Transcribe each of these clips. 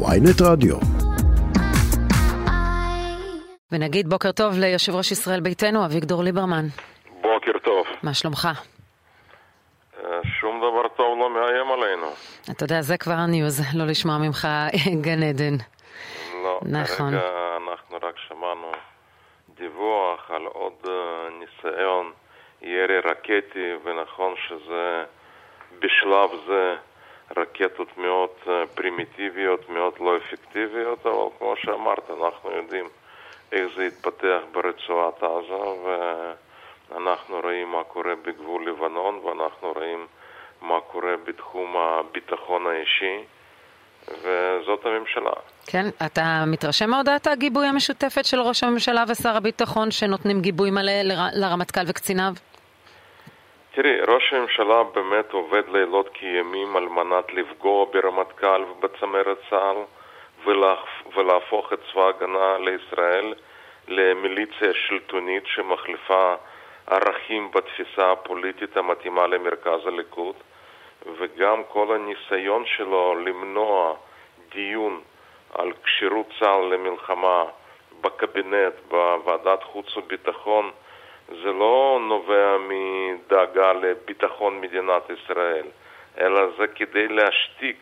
ויינט רדיו. ונגיד בוקר טוב ליושב ראש ישראל ביתנו, אביגדור ליברמן. בוקר טוב. מה שלומך? אה, שום דבר טוב לא מאיים עלינו. אתה יודע, זה כבר הניוז, לא לשמוע ממך גן עדן. לא, נכון. כרגע אנחנו רק שמענו דיווח על עוד אה, ניסיון ירי רקטי, ונכון שזה בשלב זה רקטות מאוד פרימיטיביות, מאוד לא אפקטיביות, אבל כמו שאמרת, אנחנו יודעים איך זה התפתח ברצועת עזה, ואנחנו רואים מה קורה בגבול לבנון, ואנחנו רואים מה קורה בתחום הביטחון האישי, וזאת הממשלה. כן, אתה מתרשם מהודעת הגיבוי המשותפת של ראש הממשלה ושר הביטחון שנותנים גיבוי מלא לרמטכ"ל וקציניו? תראי, ראש הממשלה באמת עובד לילות כימים על מנת לפגוע ברמטכ"ל ובצמרת צה"ל ולהפ- ולהפוך את צבא ההגנה לישראל למיליציה שלטונית שמחליפה ערכים בתפיסה הפוליטית המתאימה למרכז הליכוד. וגם כל הניסיון שלו למנוע דיון על כשירות צה"ל למלחמה בקבינט, בוועדת חוץ וביטחון זה לא נובע מדאגה לביטחון מדינת ישראל, אלא זה כדי להשתיק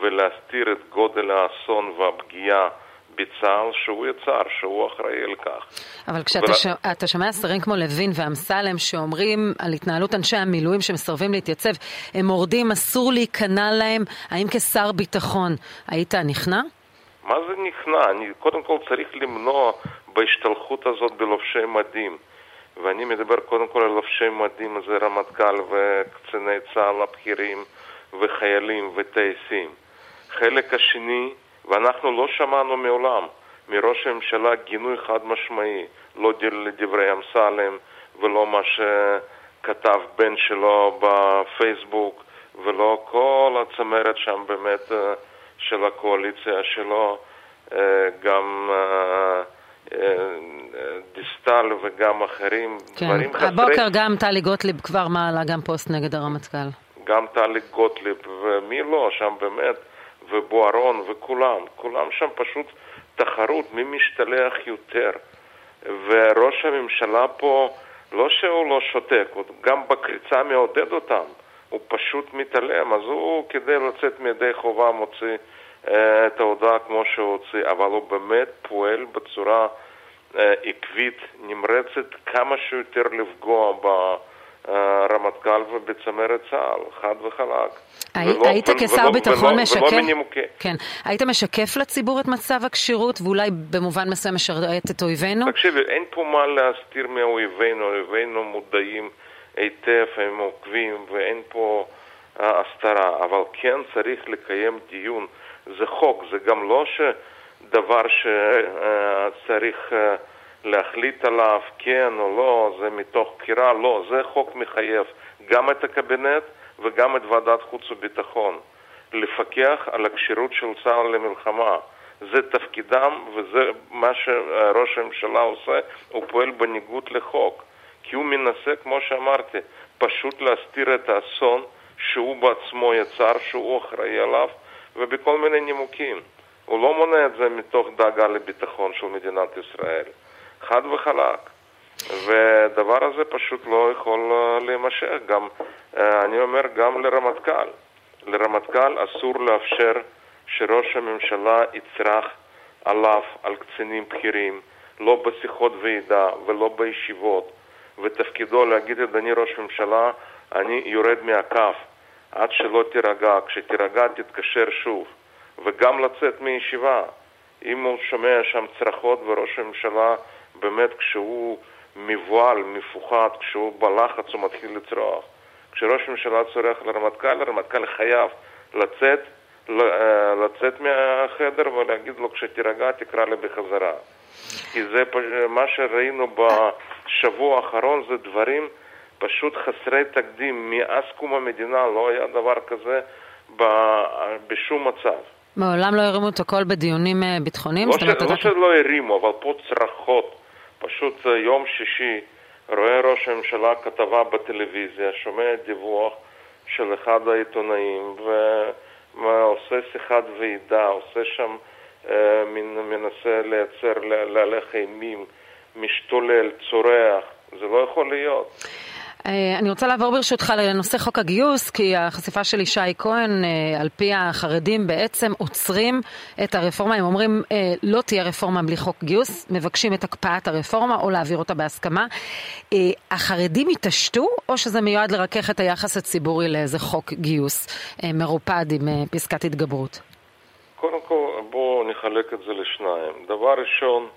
ולהסתיר את גודל האסון והפגיעה בצה"ל שהוא יצר, שהוא אחראי על כך. אבל כשאתה ול- ש... אתה שומע שרים כמו לוין ואמסלם שאומרים על התנהלות אנשי המילואים שמסרבים להתייצב, הם מורדים, אסור להיכנע להם, האם כשר ביטחון היית נכנע? מה זה נכנע? אני קודם כל צריך למנוע בהשתלחות הזאת בלובשי מדים. ואני מדבר קודם כל על לובשי מדים, זה רמטכ"ל וקציני צה"ל הבכירים וחיילים וטייסים. חלק השני, ואנחנו לא שמענו מעולם מראש הממשלה גינוי חד משמעי, לא לדברי אמסלם ולא מה שכתב בן שלו בפייסבוק ולא כל הצמרת שם באמת אה, של הקואליציה שלו, אה, גם אה, דיסטל וגם אחרים, כן. דברים חסרי... הבוקר גם טלי גוטליב כבר מעלה גם פוסט נגד הרמטכ"ל. גם טלי גוטליב ומי לא, שם באמת, ובוארון וכולם, כולם שם פשוט תחרות מי משתלח יותר. וראש הממשלה פה, לא שהוא לא שותק, הוא גם בקריצה מעודד אותם, הוא פשוט מתעלם, אז הוא כדי לצאת מידי חובה מוציא את ההודעה כמו שהוא הוציא, אבל הוא באמת פועל בצורה אה, עקבית, נמרצת, כמה שיותר לפגוע ברמטכ"ל ובצמרת צה"ל, חד וחלק. הי- ולא- היית ולא- כשר ולא- ביטחון ולא- משקף? ולא מנימוקי. כן. היית משקף לציבור את מצב הכשירות ואולי במובן מסוים משרת את אויבינו? תקשיבי, אין פה מה להסתיר מאויבינו, אויבינו מודעים היטב, הם עוקבים ואין פה אה, הסתרה, אבל כן צריך לקיים דיון. זה חוק, זה גם לא שדבר שצריך אה, להחליט עליו כן או לא, זה מתוך בחירה, לא, זה חוק מחייב גם את הקבינט וגם את ועדת חוץ וביטחון. לפקח על הכשירות של צה"ל למלחמה. זה תפקידם וזה מה שראש הממשלה עושה, הוא פועל בניגוד לחוק. כי הוא מנסה, כמו שאמרתי, פשוט להסתיר את האסון שהוא בעצמו יצר, שהוא אחראי עליו, ובכל מיני נימוקים. הוא לא מונע את זה מתוך דאגה לביטחון של מדינת ישראל. חד וחלק. והדבר הזה פשוט לא יכול אה, להימשך. גם, אה, אני אומר גם לרמטכ"ל. לרמטכ"ל אסור לאפשר שראש הממשלה יצרח עליו, על קצינים בכירים, לא בשיחות ועידה ולא בישיבות, ותפקידו להגיד, אדוני ראש ממשלה, אני יורד מהקו עד שלא תירגע, כשתירגע תתקשר שוב, וגם לצאת מישיבה. אם הוא שומע שם צרחות וראש הממשלה באמת כשהוא מבוהל, מפוחד, כשהוא בלחץ הוא מתחיל לצרוח. כשראש הממשלה צורח לרמטכ"ל, הרמטכ"ל חייב לצאת, ל- לצאת מהחדר ולהגיד לו כשתירגע תקרא לי בחזרה. כי זה מה שראינו בשבוע האחרון זה דברים פשוט חסרי תקדים. מאז קום המדינה לא היה דבר כזה ב- בשום מצב. מעולם לא הרימו את הקול בדיונים אה, ביטחוניים? לא, ש... לא שלא הרימו, אבל פה צרחות. פשוט אה, יום שישי רואה ראש הממשלה כתבה בטלוויזיה, שומע דיווח של אחד העיתונאים עושה שיחת ועידה, עושה שם, מנסה לייצר, להלך אימים, משתולל, צורח, זה לא יכול להיות. אה, אני רוצה לעבור ברשותך לנושא חוק הגיוס, כי החשיפה של ישי כהן, אה, על פי החרדים, בעצם עוצרים את הרפורמה. הם אומרים, אה, לא תהיה רפורמה בלי חוק גיוס, מבקשים את הקפאת הרפורמה או להעביר אותה בהסכמה. החרדים יתעשתו, או שזה מיועד לרכך את היחס הציבורי לאיזה חוק גיוס מרופד עם פסקת התגברות? קודם כל, בואו נחלק את זה לשניים. דבר ראשון,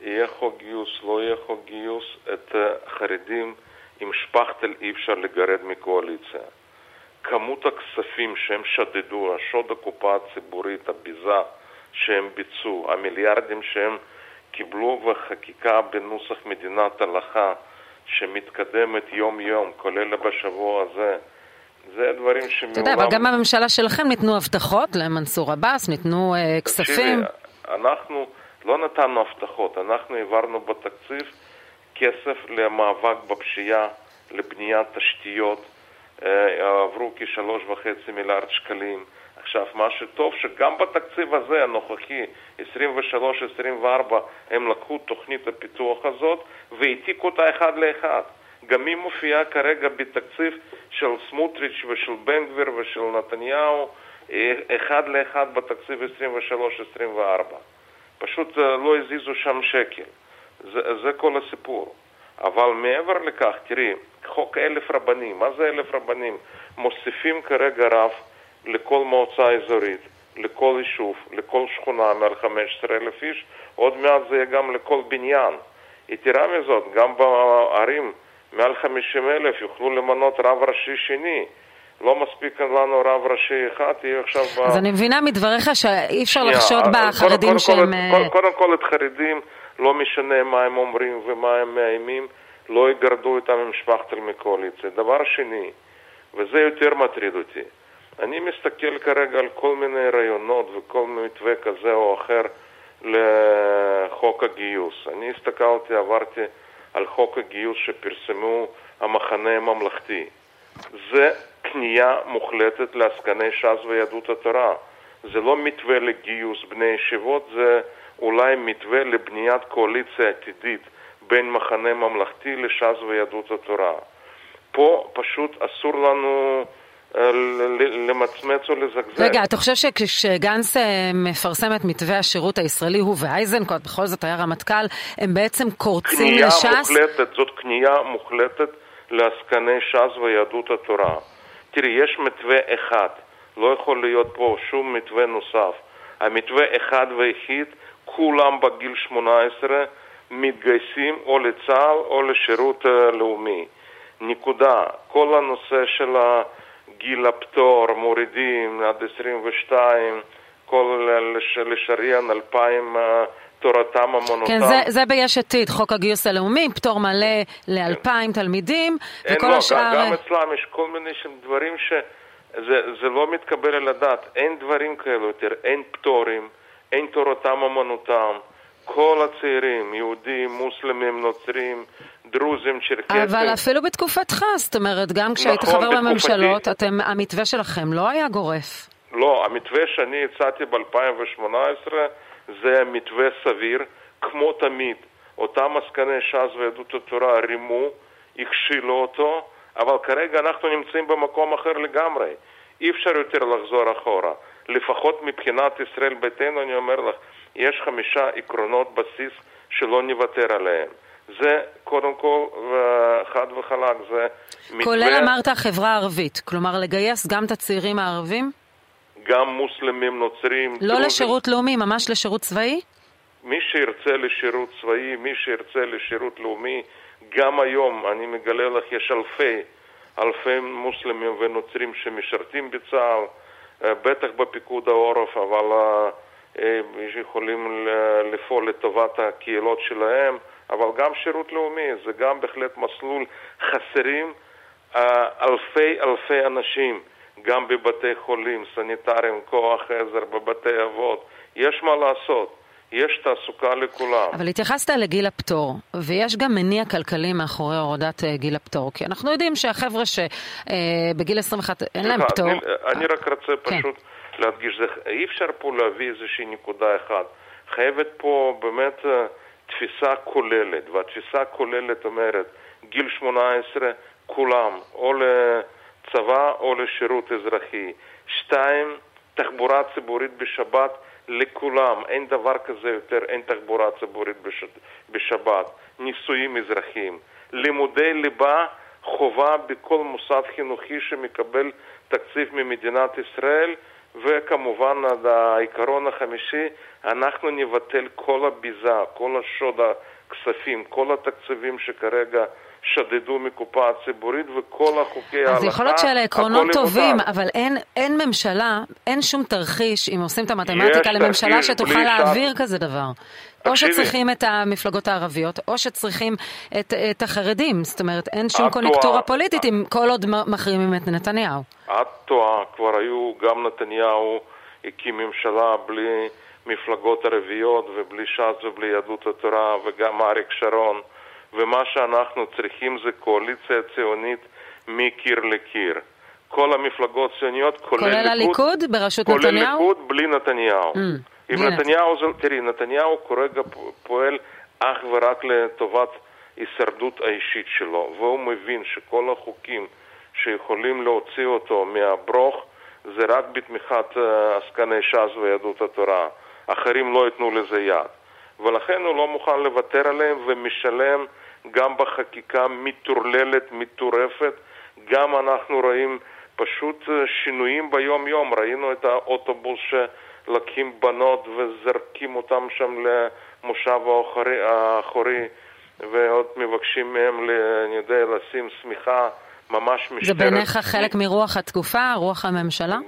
יהיה חוק גיוס, לא יהיה חוק גיוס, את החרדים... עם שפכטל אי אפשר לגרד מקואליציה. כמות הכספים שהם שדדו, השוד הקופה הציבורית, הביזה שהם ביצעו, המיליארדים שהם קיבלו בחקיקה בנוסח מדינת הלכה שמתקדמת יום-יום, כולל בשבוע הזה, זה דברים שמעולם... אתה יודע, אבל גם בממשלה שלכם ניתנו הבטחות למנסור עבאס, ניתנו uh, כספים. תקשיבי, אנחנו לא נתנו הבטחות, אנחנו העברנו בתקציב כסף למאבק בפשיעה, לבניית תשתיות, אה, עברו כשלוש וחצי מיליארד שקלים. עכשיו, מה שטוב שגם בתקציב הזה, הנוכחי, 23-24, הם לקחו תוכנית הפיתוח הזאת והעתיקו אותה אחד לאחד. גם היא מופיעה כרגע בתקציב של סמוטריץ' ושל בן גביר ושל נתניהו, אה, אחד לאחד בתקציב 23-24. פשוט אה, לא הזיזו שם שקל. זה, זה כל הסיפור. אבל מעבר לכך, תראי, חוק אלף רבנים, מה זה אלף רבנים? מוסיפים כרגע רב לכל מועצה אזורית, לכל יישוב, לכל שכונה מעל 15,000 איש, עוד מעט זה יהיה גם לכל בניין. יתרה מזאת, גם בערים מעל 50,000 יוכלו למנות רב ראשי שני. לא מספיק לנו רב ראשי אחד, יהיה עכשיו... אז ב... אני מבינה מדבריך שאי אפשר לחשוד בחרדים שהם... קודם, קודם כל את חרדים, לא משנה מה הם אומרים ומה הם מאיימים, לא יגרדו אותם עם שפכטל מקואליציה. דבר שני, וזה יותר מטריד אותי, אני מסתכל כרגע על כל מיני רעיונות וכל מתווה כזה או אחר לחוק הגיוס. אני הסתכלתי, עברתי על חוק הגיוס שפרסמו המחנה הממלכתי. זה כניעה מוחלטת לעסקני ש"ס ויהדות התורה. זה לא מתווה לגיוס בני ישיבות, זה אולי מתווה לבניית קואליציה עתידית בין מחנה ממלכתי לש"ס ויהדות התורה. פה פשוט אסור לנו אה, למצמץ או לזגזג. רגע, אתה חושב שכשגנץ אה, מפרסם את מתווה השירות הישראלי, הוא ואייזנקוט, בכל זאת היה רמטכ"ל, הם בעצם קורצים לש"ס? כניעה מוחלטת, זאת כניעה מוחלטת לעסקני ש"ס ויהדות התורה. תראי, יש מתווה אחד, לא יכול להיות פה שום מתווה נוסף. המתווה אחד ויחיד, כולם בגיל 18 מתגייסים או לצה"ל או לשירות אה, לאומי. נקודה. כל הנושא של גיל הפטור, מורידים עד 22, כל לשריין 2,000 אה, תורתם אמונותם. כן, זה, זה ביש עתיד, חוק הגיוס הלאומי, פטור מלא ל-2,000 כן. תלמידים, וכל לא, השאר... גם אצלם יש כל מיני דברים שזה לא מתקבל על הדעת. אין דברים כאלו יותר, אין פטורים, אין תורתם אמונותם. כל הצעירים, יהודים, מוסלמים, נוצרים, דרוזים, צ'רקסים. אבל אפילו בתקופתך, זאת אומרת, גם כשהיית נכון, חבר בממשלות, אתם, המתווה שלכם לא היה גורף. לא, המתווה שאני הצעתי ב-2018 זה מתווה סביר, כמו תמיד. אותם עסקני ש"ס ויהדות התורה רימו, הכשילו אותו, אבל כרגע אנחנו נמצאים במקום אחר לגמרי. אי אפשר יותר לחזור אחורה. לפחות מבחינת ישראל ביתנו, אני אומר לך, יש חמישה עקרונות בסיס שלא נוותר עליהם. זה קודם כל חד וחלק, זה מתווה... כולל אמרת חברה ערבית, כלומר לגייס גם את הצעירים הערבים? גם מוסלמים, נוצרים. לא דרוזים. לשירות לאומי, ממש לשירות צבאי? מי שירצה לשירות צבאי, מי שירצה לשירות לאומי, גם היום, אני מגלה לך, יש אלפי, אלפי מוסלמים ונוצרים שמשרתים בצה"ל, אה, בטח בפיקוד העורף, אבל אה, יכולים לפעול לטובת הקהילות שלהם, אבל גם שירות לאומי, זה גם בהחלט מסלול. חסרים אה, אלפי אלפי אנשים, גם בבתי חולים, סניטרים, כוח עזר, בבתי אבות. יש מה לעשות. יש תעסוקה לכולם. אבל התייחסת לגיל הפטור, ויש גם מניע כלכלי מאחורי הורדת אה, גיל הפטור, כי אנחנו יודעים שהחבר'ה שבגיל 21 אין להם פטור... אני, אני רק רוצה כן. פשוט להדגיש, זה, אי אפשר פה להביא איזושהי נקודה אחת. חייבת פה באמת אה, תפיסה כוללת, והתפיסה הכוללת אומרת, גיל 18, כולם, או לצבא או לשירות אזרחי. שתיים, תחבורה ציבורית בשבת לכולם, אין דבר כזה יותר, אין תחבורה ציבורית בשבת. נישואים אזרחיים. לימודי ליבה חובה בכל מוסד חינוכי שמקבל תקציב ממדינת ישראל, וכמובן העיקרון החמישי, אנחנו נבטל כל הביזה, כל השוד הכספים, כל התקציבים שכרגע שדדו מקופה הציבורית וכל החוקי ההלכה, אז יכול להיות שאלה עקרונות טובים, אבל אין, אין ממשלה, אין שום תרחיש, אם עושים את המתמטיקה לממשלה שתוכל להעביר שת... כזה דבר. או שצריכים את המפלגות הערביות, או שצריכים את, את החרדים. זאת אומרת, אין שום קונקטורה פוליטית אם כל עוד מחרימים את נתניהו. את טועה, כבר היו, גם נתניהו הקים ממשלה בלי מפלגות ערביות ובלי ש"ס ובלי יהדות התורה, וגם אריק שרון. ומה שאנחנו צריכים זה קואליציה ציונית מקיר לקיר. כל המפלגות ציוניות, כולל, כולל הליכוד בראשות כולל נתניהו? כולל ליכוד בלי נתניהו. Mm, אם נתניהו, זה, תראי, נתניהו כרגע פועל אך ורק לטובת הישרדות האישית שלו, והוא מבין שכל החוקים שיכולים להוציא אותו מהברוך זה רק בתמיכת אה, עסקני ש"ס ויהדות התורה. אחרים לא ייתנו לזה יד. ולכן הוא לא מוכן לוותר עליהם ומשלם גם בחקיקה מטורללת, מטורפת. גם אנחנו רואים פשוט אה, שינויים ביום-יום. ראינו את האוטובוס שלקים בנות וזרקים אותם שם למושב האחורי, האחורי ועוד מבקשים מהם, אני יודע, לשים שמיכה. ממש משטרת... זה בעיניך חלק מרוח התקופה, רוח הממשלה?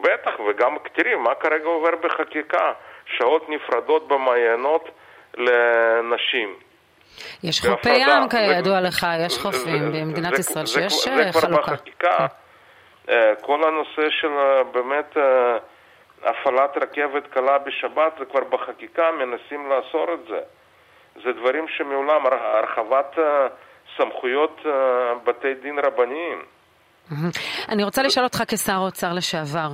בטח, וגם תראי, מה כרגע עובר בחקיקה? שעות נפרדות במעיינות לנשים. יש חופי ים כידוע לך, יש חופים במדינת ישראל שיש חלוקה. זה כבר בחקיקה. כן. אה, כל הנושא של אה, באמת אה, הפעלת רכבת קלה בשבת זה כבר בחקיקה, מנסים לאסור את זה. זה דברים שמעולם, הרחבת סמכויות בתי דין רבניים. אני רוצה לשאול אותך כשר אוצר לשעבר.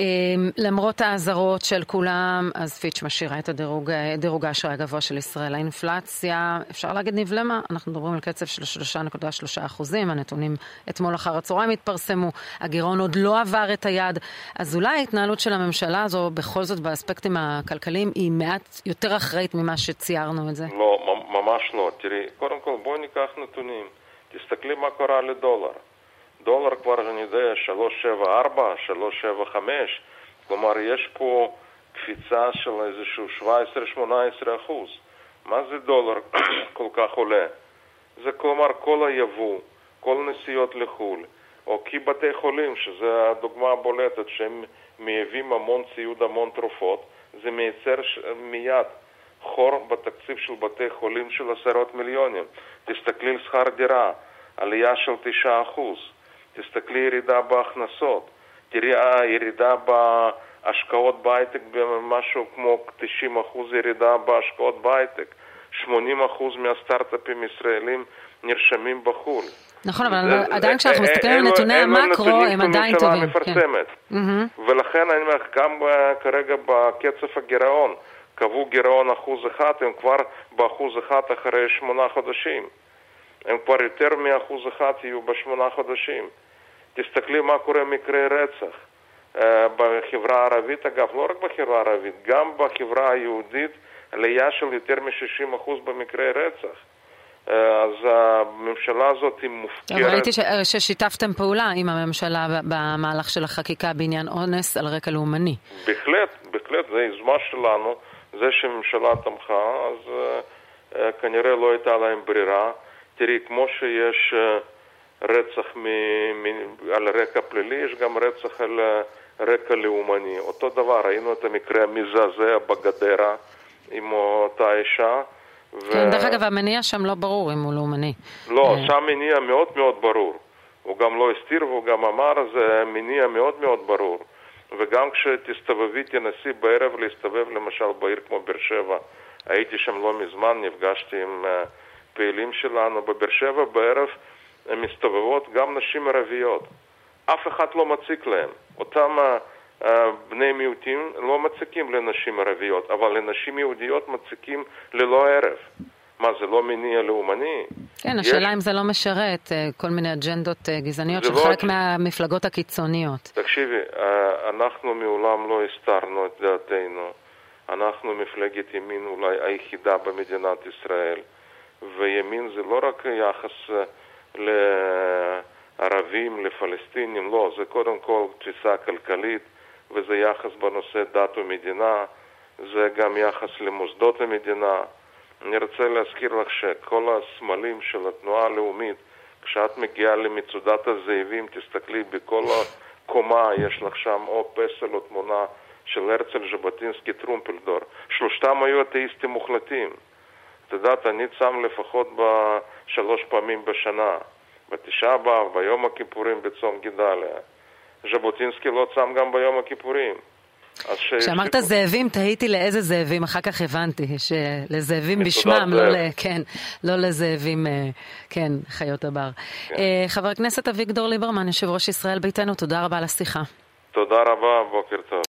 אמ, למרות האזהרות של כולם, אז פיץ' משאירה את הדירוג, דירוג האשראי הגבוה של ישראל. האינפלציה, אפשר להגיד נבלמה, אנחנו מדברים על קצב של 3.3 אחוזים, הנתונים אתמול אחר הצהריים התפרסמו, הגירעון עוד לא עבר את היעד, אז אולי ההתנהלות של הממשלה הזו, בכל זאת באספקטים הכלכליים, היא מעט יותר אחראית ממה שציירנו את זה? לא, ממש לא. תראי, קודם כל בואי ניקח נתונים. תסתכלי מה קרה לדולר. דולר כבר, אני יודע, 374, 375, כלומר יש פה קפיצה של איזשהו 17-18 אחוז. מה זה דולר כל כך עולה? זה כלומר כל היבוא, כל נסיעות לחו"ל, או כי בתי חולים, שזה הדוגמה הבולטת, שהם מייבאים המון ציוד, המון תרופות, זה מייצר מיד חור בתקציב של בתי חולים של עשרות מיליונים. תסתכלי על שכר דירה, עלייה של 9 אחוז. תסתכלי ירידה בהכנסות, תראי הירידה בהשקעות בהייטק במשהו כמו 90% ירידה בהשקעות בהייטק, 80% מהסטארט-אפים ישראלים נרשמים בחו"ל. נכון, אבל זה, עדיין כשאנחנו מסתכלים על נתוני המקרו, הם עדיין טובים. מפרסמת. כן. ולכן אני אומר, גם כרגע בקצב הגירעון, קבעו גירעון אחוז אחד, הם כבר באחוז אחד אחרי שמונה חודשים. הם כבר יותר מאחוז אחד יהיו בשמונה חודשים. תסתכלי מה קורה מקרי רצח. אה, בחברה הערבית, אגב, לא רק בחברה הערבית, גם בחברה היהודית, עלייה של יותר מ-60% במקרי רצח. אה, אז הממשלה הזאת היא מופקרת. ראיתי ש... ששיתפתם פעולה עם הממשלה במהלך של החקיקה בעניין אונס על רקע לאומני. בהחלט, בהחלט, זו יוזמה שלנו. זה שהממשלה תמכה, אז uh, uh, כנראה לא הייתה להם ברירה. תראי, כמו שיש... Uh, רצח מ, מ, על רקע פלילי, יש גם רצח על רקע לאומני. אותו דבר, ראינו את המקרה המזעזע בגדרה עם אותה אישה. ו... כן, דרך אגב, המניע שם לא ברור אם הוא לאומני. לא, אה. שם מניע מאוד מאוד ברור. הוא גם לא הסתיר והוא גם אמר, זה מניע מאוד מאוד ברור. וגם כשתסתובבי, תנסי בערב להסתובב למשל בעיר כמו באר שבע. הייתי שם לא מזמן, נפגשתי עם אה, פעילים שלנו. בבאר שבע בערב מסתובבות גם נשים ערביות. אף אחד לא מציק להם. אותם בני מיעוטים לא מציקים לנשים ערביות, אבל לנשים יהודיות מציקים ללא הרף. מה, זה לא מניע לאומני? כן, השאלה יש... אם זה לא משרת כל מיני אג'נדות גזעניות של לא חלק לא... מהמפלגות הקיצוניות. תקשיבי, אנחנו מעולם לא הסתרנו את דעתנו. אנחנו מפלגת ימין אולי היחידה במדינת ישראל, וימין זה לא רק יחס לערבים, לפלסטינים, לא, זה קודם כל תפיסה כלכלית, וזה יחס בנושא דת ומדינה, זה גם יחס למוסדות המדינה. אני רוצה להזכיר לך שכל הסמלים של התנועה הלאומית, כשאת מגיעה למצודת הזאבים, תסתכלי בכל הקומה, יש לך שם או פסל או תמונה של הרצל, ז'בוטינסקי, טרומפלדור. שלושתם היו אתאיסטים מוחלטים. את יודעת, אני צם לפחות בשלוש פעמים בשנה, בתשעה באב, ביום הכיפורים, בצום גידליה. ז'בוטינסקי לא צם גם ביום הכיפורים. כשאמרת ש... זאבים, תהיתי לאיזה זאבים, אחר כך הבנתי, שלזאבים בשמם, לא, ל... כן, לא לזאבים, אה, כן, חיות הבר. כן. אה, חבר הכנסת אביגדור ליברמן, יושב ראש ישראל ביתנו, תודה רבה על השיחה. תודה רבה, בוקר טוב.